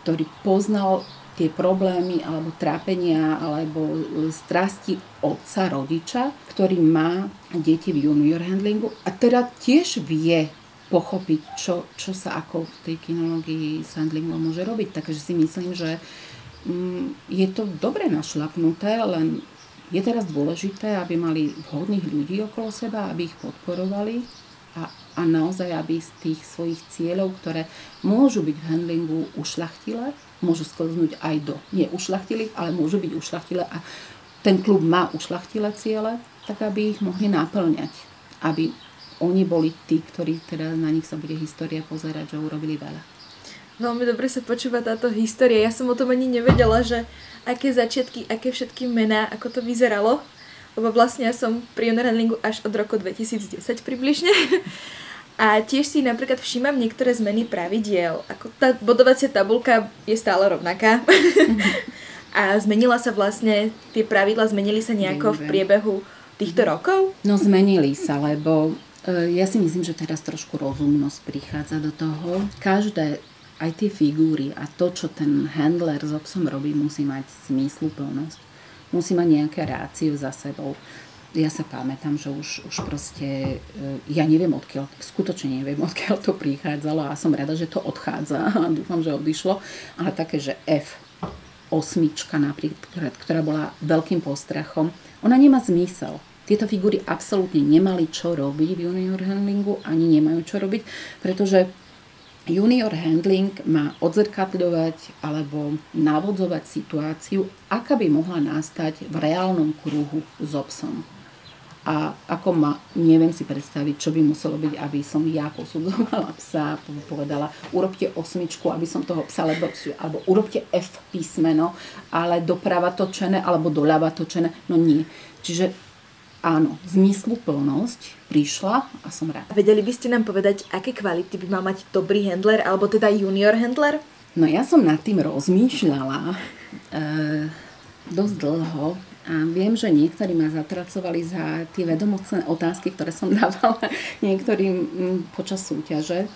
ktorý poznal tie problémy alebo trápenia alebo strasti otca, rodiča, ktorý má deti v junior handlingu a teda tiež vie pochopiť, čo, čo sa ako v tej kinológii s handlingom môže robiť. Takže si myslím, že mm, je to dobre našlapnuté, len je teraz dôležité, aby mali vhodných ľudí okolo seba, aby ich podporovali a, a naozaj, aby z tých svojich cieľov, ktoré môžu byť v handlingu ušlachtilé, môžu sklznúť aj do nie ušlachtilých, ale môžu byť ušlachtilé a ten klub má ušlachtilé ciele, tak aby ich mohli naplňať. Aby oni boli tí, ktorí teda na nich sa bude história pozerať, že urobili veľa. Veľmi dobre sa počúva táto história. Ja som o tom ani nevedela, že aké začiatky, aké všetky mená, ako to vyzeralo lebo vlastne ja som pri handlingu až od roku 2010 približne. A tiež si napríklad všímam niektoré zmeny pravidiel. Ako tá bodovacia tabulka je stále rovnaká. A zmenila sa vlastne, tie pravidla zmenili sa nejako v priebehu týchto rokov? No zmenili sa, lebo e, ja si myslím, že teraz trošku rozumnosť prichádza do toho. Každé aj tie figúry a to, čo ten handler s obsom robí, musí mať zmysluplnosť. Musí mať nejaké ráciu za sebou. Ja sa pamätám, že už, už proste, e, ja neviem odkiaľ, skutočne neviem odkiaľ to prichádzalo a som rada, že to odchádza a dúfam, že odišlo, ale také, že F, osmička napríklad, ktorá bola veľkým postrachom, ona nemá zmysel. Tieto figúry absolútne nemali čo robiť v junior handlingu, ani nemajú čo robiť, pretože Junior handling má odzrkadľovať alebo navodzovať situáciu, aká by mohla nastať v reálnom kruhu s obsom. A ako ma, neviem si predstaviť, čo by muselo byť, aby som ja posudzovala psa, povedala, urobte osmičku, aby som toho psa, alebo, alebo urobte F písmeno, ale doprava točené, alebo doľava točené, no nie. Čiže áno, zmysluplnosť prišla a som rád. Vedeli by ste nám povedať, aké kvality by mal mať dobrý handler alebo teda junior handler? No ja som nad tým rozmýšľala e, dosť dlho a viem, že niektorí ma zatracovali za tie vedomocné otázky, ktoré som dávala niektorým m, počas súťaže.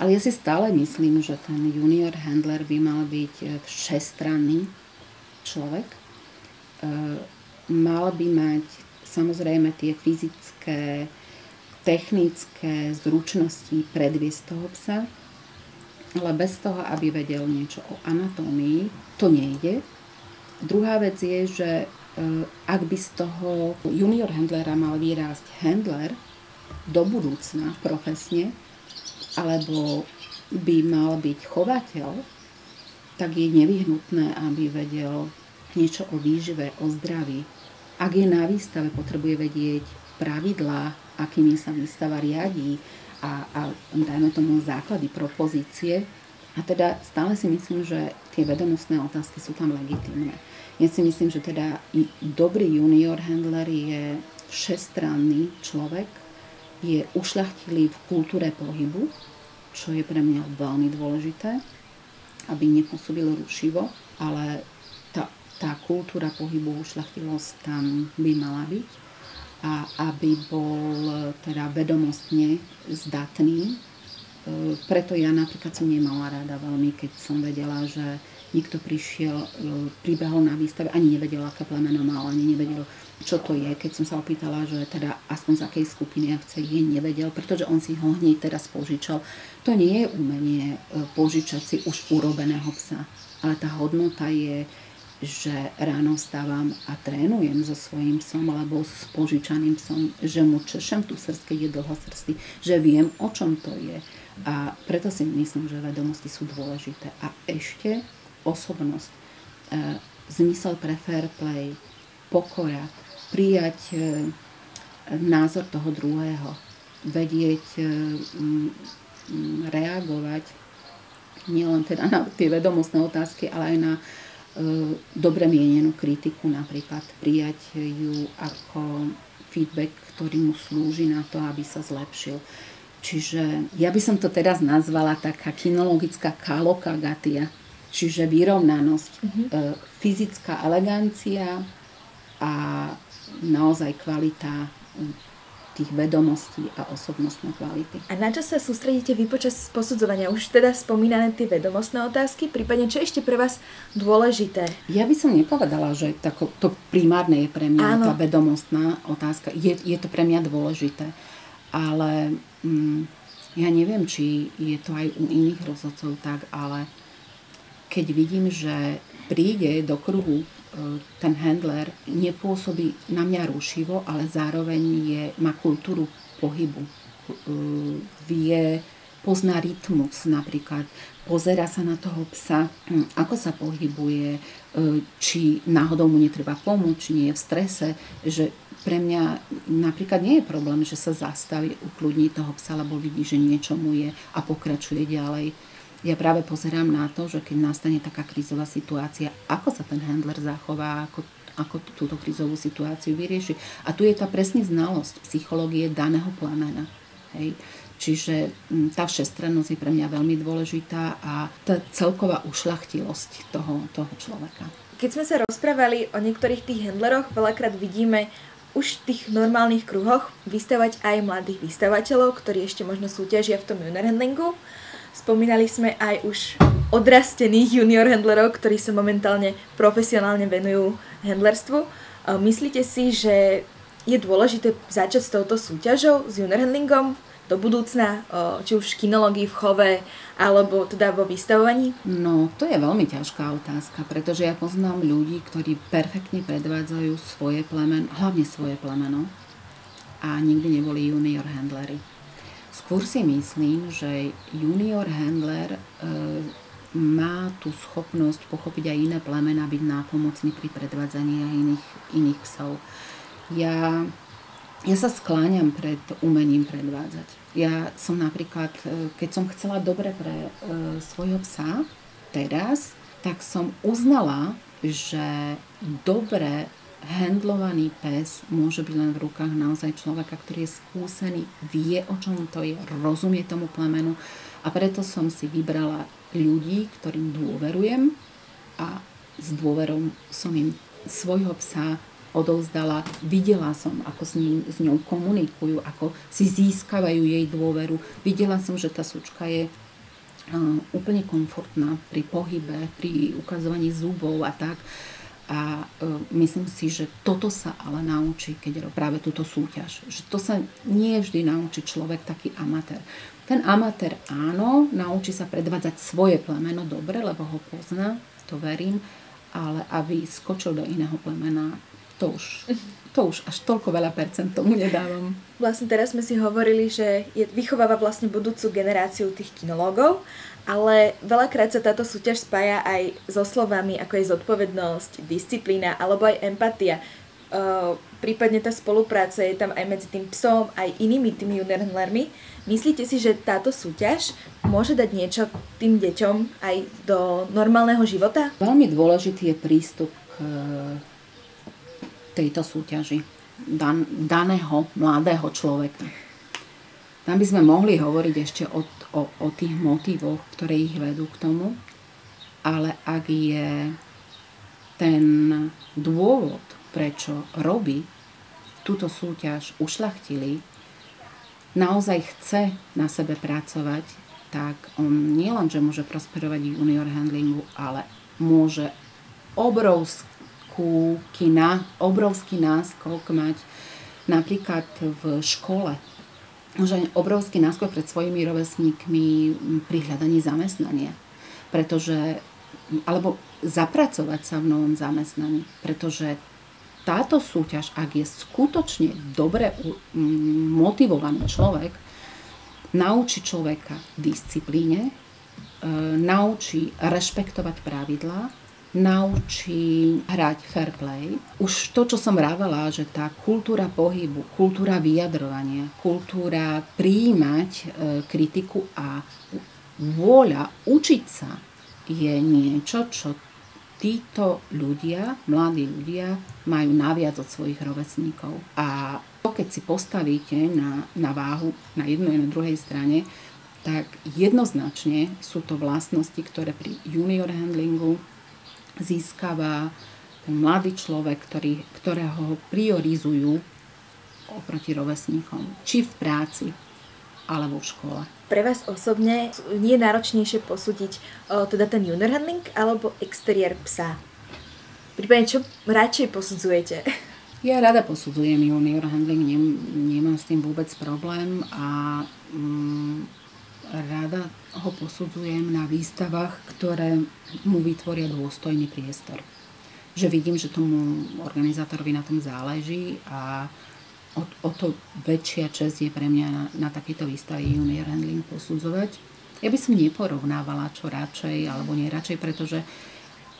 Ale ja si stále myslím, že ten junior handler by mal byť e, všestranný človek. E, mal by mať samozrejme tie fyzické, technické zručnosti predviesť toho psa, ale bez toho, aby vedel niečo o anatómii, to nejde. Druhá vec je, že ak by z toho junior handlera mal vyrásť handler do budúcna profesne, alebo by mal byť chovateľ, tak je nevyhnutné, aby vedel niečo o výžive, o zdraví, ak je na výstave, potrebuje vedieť pravidlá, akými sa výstava riadí a, a dajme tomu základy propozície. A teda stále si myslím, že tie vedomostné otázky sú tam legitimné. Ja si myslím, že teda dobrý junior handler je všestranný človek, je ušľachtilý v kultúre pohybu, čo je pre mňa veľmi dôležité, aby nepôsobil rušivo, ale tá kultúra pohybu, ušlachtilosť tam by mala byť a aby bol teda vedomostne zdatný. E, preto ja napríklad som nemala rada veľmi, keď som vedela, že niekto prišiel, e, pribehol na výstave, ani nevedel, aké plemeno mal, ani nevedel, čo to je. Keď som sa opýtala, že teda aspoň z akej skupiny ja chce, je nevedel, pretože on si ho hneď teraz požičal. To nie je umenie e, požičať si už urobeného psa, ale tá hodnota je že ráno vstávam a trénujem so svojím psom alebo s požičaným psom, že mu češem tu srst, keď je dlhosrstý, že viem, o čom to je. A preto si myslím, že vedomosti sú dôležité. A ešte osobnosť, e, zmysel pre fair play, pokora, prijať e, názor toho druhého, vedieť e, reagovať nielen teda na tie vedomostné otázky, ale aj na dobre mienenú kritiku napríklad, prijať ju ako feedback, ktorý mu slúži na to, aby sa zlepšil. Čiže ja by som to teraz nazvala taká kinologická kalokagatia, čiže vyrovnanosť, mm-hmm. fyzická elegancia a naozaj kvalita tých vedomostí a osobnostné kvality. A na čo sa sústredíte vy počas posudzovania? Už teda spomínané tie vedomostné otázky, prípadne čo ešte pre vás dôležité? Ja by som nepovedala, že tako, to primárne je pre mňa Áno. tá vedomostná otázka. Je, je to pre mňa dôležité. Ale mm, ja neviem, či je to aj u iných rozhodcov tak, ale keď vidím, že príde do kruhu ten handler nepôsobí na mňa rušivo, ale zároveň je, má kultúru pohybu. Vie, pozná rytmus napríklad, pozera sa na toho psa, hm, ako sa pohybuje, e, či náhodou mu netreba pomôcť, či nie je v strese, že pre mňa napríklad nie je problém, že sa zastaví, ukludní toho psa, lebo vidí, že niečo mu je a pokračuje ďalej ja práve pozerám na to, že keď nastane taká krízová situácia, ako sa ten handler zachová, ako, ako túto krízovú situáciu vyrieši. A tu je tá presne znalosť psychológie daného plamena. Hej. Čiže mm, tá všestrannosť je pre mňa veľmi dôležitá a tá celková ušlachtilosť toho, toho človeka. Keď sme sa rozprávali o niektorých tých handleroch, veľakrát vidíme už v tých normálnych kruhoch vystavať aj mladých vystavateľov, ktorí ešte možno súťažia v tom junior handlingu Spomínali sme aj už odrastených junior handlerov, ktorí sa momentálne profesionálne venujú handlerstvu. Myslíte si, že je dôležité začať s touto súťažou, s junior handlingom do budúcna, či už v kinológii, v chove, alebo teda vo vystavovaní? No, to je veľmi ťažká otázka, pretože ja poznám ľudí, ktorí perfektne predvádzajú svoje plemen, hlavne svoje plemeno a nikdy neboli junior handlery. Skôr si myslím, že junior handler e, má tú schopnosť pochopiť aj iné plemena, byť nápomocný pri predvádzaní aj iných, iných psov. Ja, ja sa skláňam pred umením predvádzať. Ja som napríklad, e, keď som chcela dobre pre e, svojho psa teraz, tak som uznala, že dobre handlovaný pes môže byť len v rukách naozaj človeka, ktorý je skúsený, vie o čom to je, rozumie tomu plemenu a preto som si vybrala ľudí, ktorým dôverujem a s dôverou som im svojho psa odovzdala, videla som, ako s, ním, s ňou komunikujú, ako si získavajú jej dôveru. Videla som, že tá sučka je úplne komfortná pri pohybe, pri ukazovaní zubov a tak. A uh, myslím si, že toto sa ale naučí, keď je práve túto súťaž. Že to sa nie vždy naučí človek taký amatér. Ten amatér áno, naučí sa predvádzať svoje plemeno dobre, lebo ho pozná, to verím, ale aby skočil do iného plemena, to už, to už až toľko veľa percent tomu nedávam. Vlastne teraz sme si hovorili, že je, vychováva vlastne budúcu generáciu tých kinológov, ale veľakrát sa táto súťaž spája aj so slovami, ako je zodpovednosť, disciplína alebo aj empatia. Uh, prípadne tá spolupráca je tam aj medzi tým psom, aj inými tými juniorhandlermi. Myslíte si, že táto súťaž môže dať niečo tým deťom aj do normálneho života? Veľmi dôležitý je prístup k tejto súťaži dan, daného mladého človeka. Tam by sme mohli hovoriť ešte o, o, o tých motivoch, ktoré ich vedú k tomu, ale ak je ten dôvod, prečo robí túto súťaž ušlachtilý, naozaj chce na sebe pracovať, tak on nielen, že môže prosperovať junior handlingu, ale môže obrovskú kina, obrovský náskok mať napríklad v škole. Môže obrovský náskok pred svojimi rovesníkmi pri hľadaní zamestnania. Pretože, alebo zapracovať sa v novom zamestnaní. Pretože táto súťaž, ak je skutočne dobre motivovaný človek, naučí človeka disciplíne, e, naučí rešpektovať pravidlá naučí hrať fair play. Už to, čo som rávala, že tá kultúra pohybu, kultúra vyjadrovania, kultúra príjmať e, kritiku a vôľa učiť sa je niečo, čo títo ľudia, mladí ľudia, majú naviac od svojich rovesníkov. A to, keď si postavíte na, na váhu na jednej a na druhej strane, tak jednoznačne sú to vlastnosti, ktoré pri junior handlingu získava ten mladý človek, ktorý, ktorého priorizujú oproti rovesníkom. Či v práci, alebo v škole. Pre vás osobne nie je náročnejšie posúdiť o, teda ten junior handling alebo exteriér psa? Prípadne, čo radšej posudzujete? Ja rada posudzujem junior handling, nem, nemám s tým vôbec problém a mm, rada ho posudzujem na výstavách, ktoré mu vytvoria dôstojný priestor. Že vidím, že tomu organizátorovi na tom záleží a o, o to väčšia čest je pre mňa na, na takéto výstave junior handling posudzovať. Ja by som neporovnávala čo radšej alebo nie radšej, pretože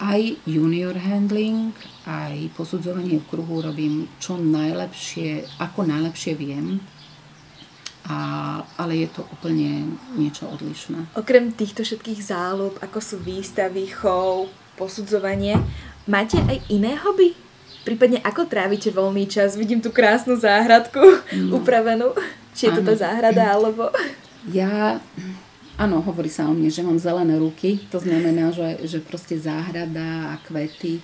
aj junior handling, aj posudzovanie v kruhu robím čo najlepšie, ako najlepšie viem a, ale je to úplne niečo odlišné. Okrem týchto všetkých záľub, ako sú výstavy, chov, posudzovanie, máte aj iné hobby? Prípadne ako trávite voľný čas? Vidím tú krásnu záhradku no. upravenú. Či je to tá záhrada, alebo... Ja, áno, hovorí sa o mne, že mám zelené ruky. To znamená, že, že proste záhrada a kvety.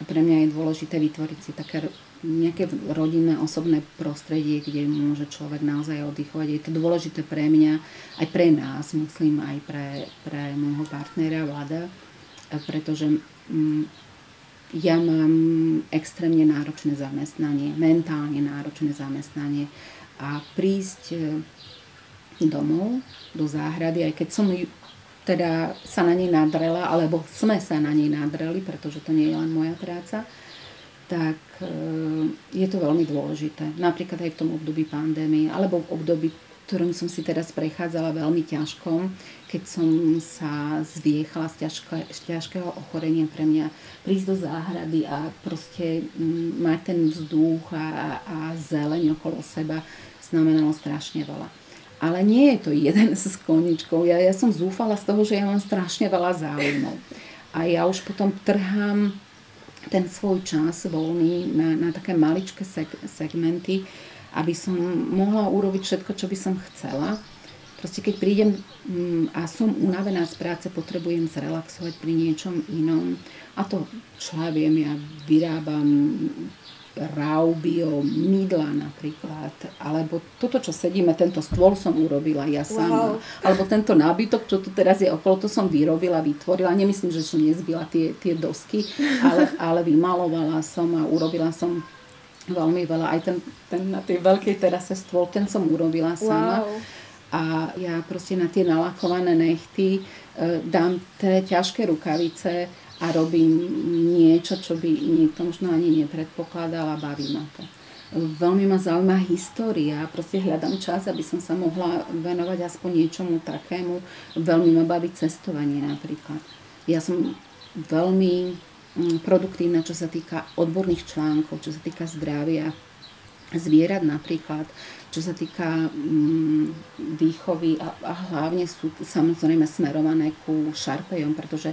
Pre mňa je dôležité vytvoriť si také nejaké rodinné, osobné prostredie, kde môže človek naozaj oddychovať. Je to dôležité pre mňa, aj pre nás, myslím, aj pre, pre môjho partnera Vlada, pretože mm, ja mám extrémne náročné zamestnanie, mentálne náročné zamestnanie a prísť e, domov do záhrady, aj keď som teda sa na nej nadrela, alebo sme sa na nej nadreli, pretože to nie je len moja práca, tak e, je to veľmi dôležité. Napríklad aj v tom období pandémie, alebo v období, ktorým som si teraz prechádzala veľmi ťažko, keď som sa zviechala z, ťažko, z ťažkého ochorenia pre mňa prísť do záhrady a proste m, mať ten vzduch a, a zeleň okolo seba znamenalo strašne veľa. Ale nie je to jeden z koničkov. Ja, ja som zúfala z toho, že ja mám strašne veľa záujmov. A ja už potom trhám ten svoj čas voľný na, na také maličké seg- segmenty, aby som mohla urobiť všetko, čo by som chcela. Proste keď prídem mm, a som unavená z práce, potrebujem zrelaxovať pri niečom inom. A to, čo ja viem, ja vyrábam raubio, mydla napríklad, alebo toto, čo sedíme, tento stôl som urobila ja sama, wow. alebo tento nábytok, čo tu teraz je okolo, to som vyrobila, vytvorila, nemyslím, že som nezbila tie, tie dosky, ale, ale vymalovala som a urobila som veľmi veľa, aj ten, ten na tej veľkej terase stôl, ten som urobila sama. Wow. A ja proste na tie nalakované nechty e, dám tie ťažké rukavice, a robím niečo, čo by niekto možno ani nepredpokladal a baví ma to. Veľmi ma zaujíma história, proste hľadám čas, aby som sa mohla venovať aspoň niečomu takému. Veľmi ma baví cestovanie napríklad. Ja som veľmi mm, produktívna, čo sa týka odborných článkov, čo sa týka zdravia zvierat napríklad, čo sa týka mm, výchovy a, a hlavne sú samozrejme smerované ku šarpejom, pretože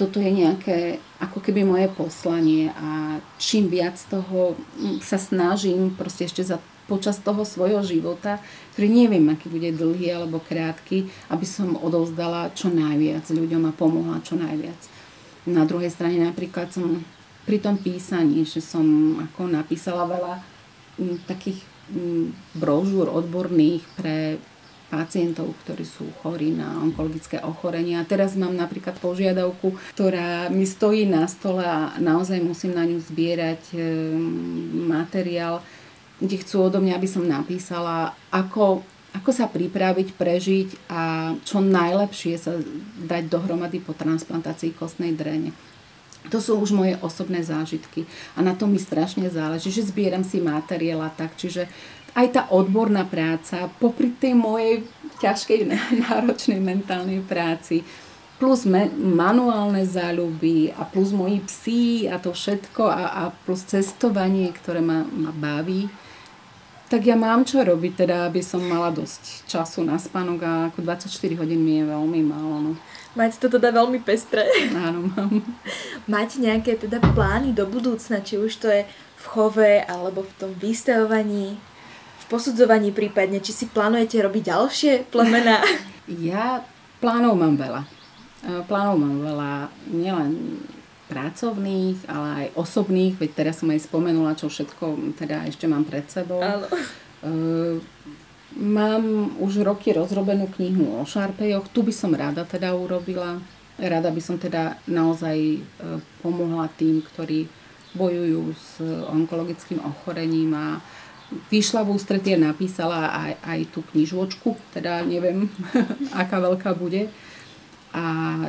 toto je nejaké ako keby moje poslanie a čím viac toho mm, sa snažím proste ešte za počas toho svojho života, ktorý neviem, aký bude dlhý alebo krátky, aby som odovzdala čo najviac ľuďom a pomohla čo najviac. Na druhej strane napríklad som pri tom písaní, že som ako napísala veľa m, mm, takých mm, brožúr odborných pre pacientov, ktorí sú chorí na onkologické ochorenia. Teraz mám napríklad požiadavku, ktorá mi stojí na stole a naozaj musím na ňu zbierať e, materiál, kde chcú odo mňa, aby som napísala, ako, ako sa pripraviť, prežiť a čo najlepšie sa dať dohromady po transplantácii kostnej drene. To sú už moje osobné zážitky a na to mi strašne záleží, že zbieram si materiál a tak, čiže aj tá odborná práca, popri tej mojej ťažkej, náročnej mentálnej práci, plus me, manuálne záľuby a plus moji psi a to všetko a, a plus cestovanie, ktoré ma, ma baví, tak ja mám čo robiť, teda aby som mala dosť času na spánok a ako 24 hodín mi je veľmi málo. No. Máte to teda veľmi pestré. Áno, mám. Máte nejaké teda plány do budúcna, či už to je v chove alebo v tom vystavovaní? Posudzovaní prípadne, či si plánujete robiť ďalšie plemená? Ja plánov mám veľa. E, plánov mám veľa, nielen pracovných, ale aj osobných, veď teraz som aj spomenula, čo všetko teda ešte mám pred sebou. Áno. E, mám už roky rozrobenú knihu o šarpejoch, tu by som rada teda urobila. Rada by som teda naozaj e, pomohla tým, ktorí bojujú s onkologickým ochorením a vyšla v ústretie, napísala aj, aj tú knižočku, teda neviem, aká veľká bude. A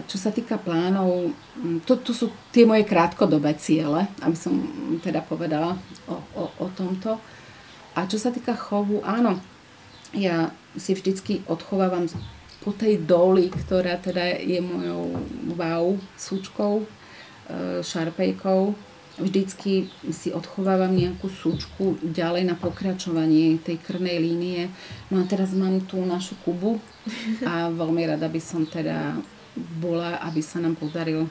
čo sa týka plánov, mm, to, to sú tie moje krátkodobé ciele, aby som teda povedala o, o, o tomto. A čo sa týka chovu, áno, ja si vždycky odchovávam po tej doli, ktorá teda je mojou wow súčkou, e, šarpejkou, vždycky si odchovávam nejakú súčku ďalej na pokračovanie tej krnej línie. No a teraz mám tú našu Kubu a veľmi rada by som teda bola, aby sa nám podaril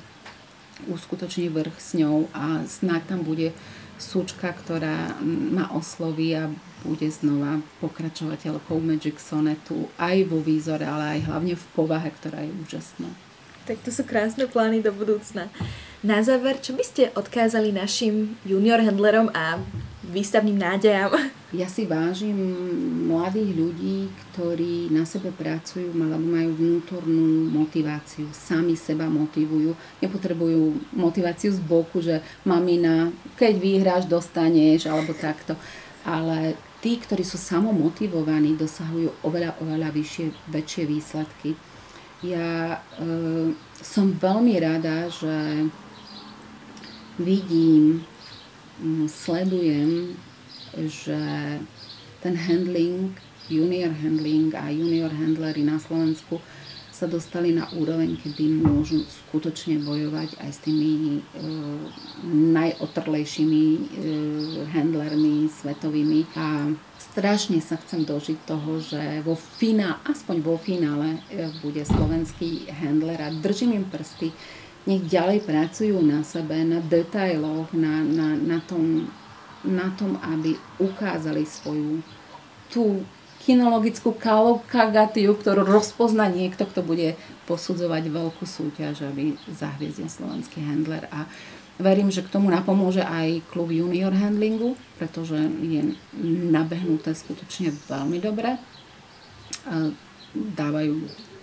uskutočniť vrch s ňou a snáď tam bude súčka, ktorá ma osloví a bude znova pokračovateľkou Magic Sonetu aj vo výzore, ale aj hlavne v povahe, ktorá je úžasná. Tak to sú krásne plány do budúcna. Na záver, čo by ste odkázali našim junior handlerom a výstavným nádejam. Ja si vážim mladých ľudí, ktorí na sebe pracujú, alebo majú vnútornú motiváciu, sami seba motivujú, nepotrebujú motiváciu z boku, že mamina, keď vyhráš, dostaneš, alebo takto. Ale tí, ktorí sú samomotivovaní, dosahujú oveľa, oveľa vyššie, väčšie výsledky. Ja e, som veľmi rada, že vidím, sledujem že ten handling, junior handling a junior handlery na Slovensku sa dostali na úroveň, kedy môžu skutočne bojovať aj s tými e, najotrlejšími e, handlermi svetovými. A strašne sa chcem dožiť toho, že vo finále, aspoň vo finále e, bude slovenský handler a držím im prsty, nech ďalej pracujú na sebe, na detailoch, na, na, na tom na tom, aby ukázali svoju tú kinologickú kalokagatiu, ktorú rozpozná niekto, kto bude posudzovať veľkú súťaž, aby zahviezdil slovenský handler. A verím, že k tomu napomôže aj klub junior handlingu, pretože je nabehnuté skutočne veľmi dobre. Dávajú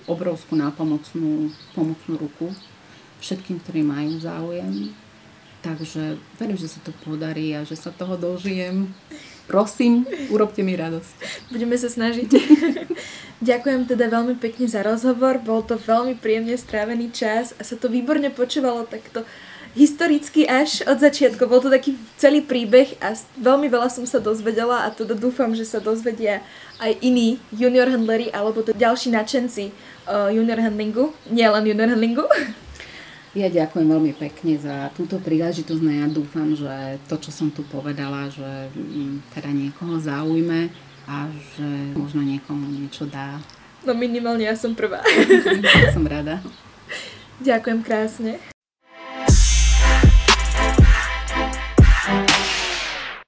obrovskú nápomocnú pomocnú ruku všetkým, ktorí majú záujem Takže verím, že sa to podarí a že sa toho dožijem. Prosím, urobte mi radosť. Budeme sa snažiť. Ďakujem teda veľmi pekne za rozhovor. Bol to veľmi príjemne strávený čas a sa to výborne počúvalo takto historicky až od začiatku. Bol to taký celý príbeh a veľmi veľa som sa dozvedela a teda dúfam, že sa dozvedia aj iní junior handleri alebo to ďalší nadšenci uh, junior handlingu, nielen junior handlingu. Ja ďakujem veľmi pekne za túto príležitosť, no ja dúfam, že to, čo som tu povedala, že mm, teda niekoho zaujme a že možno niekomu niečo dá. No minimálne ja som prvá. som rada. Ďakujem krásne.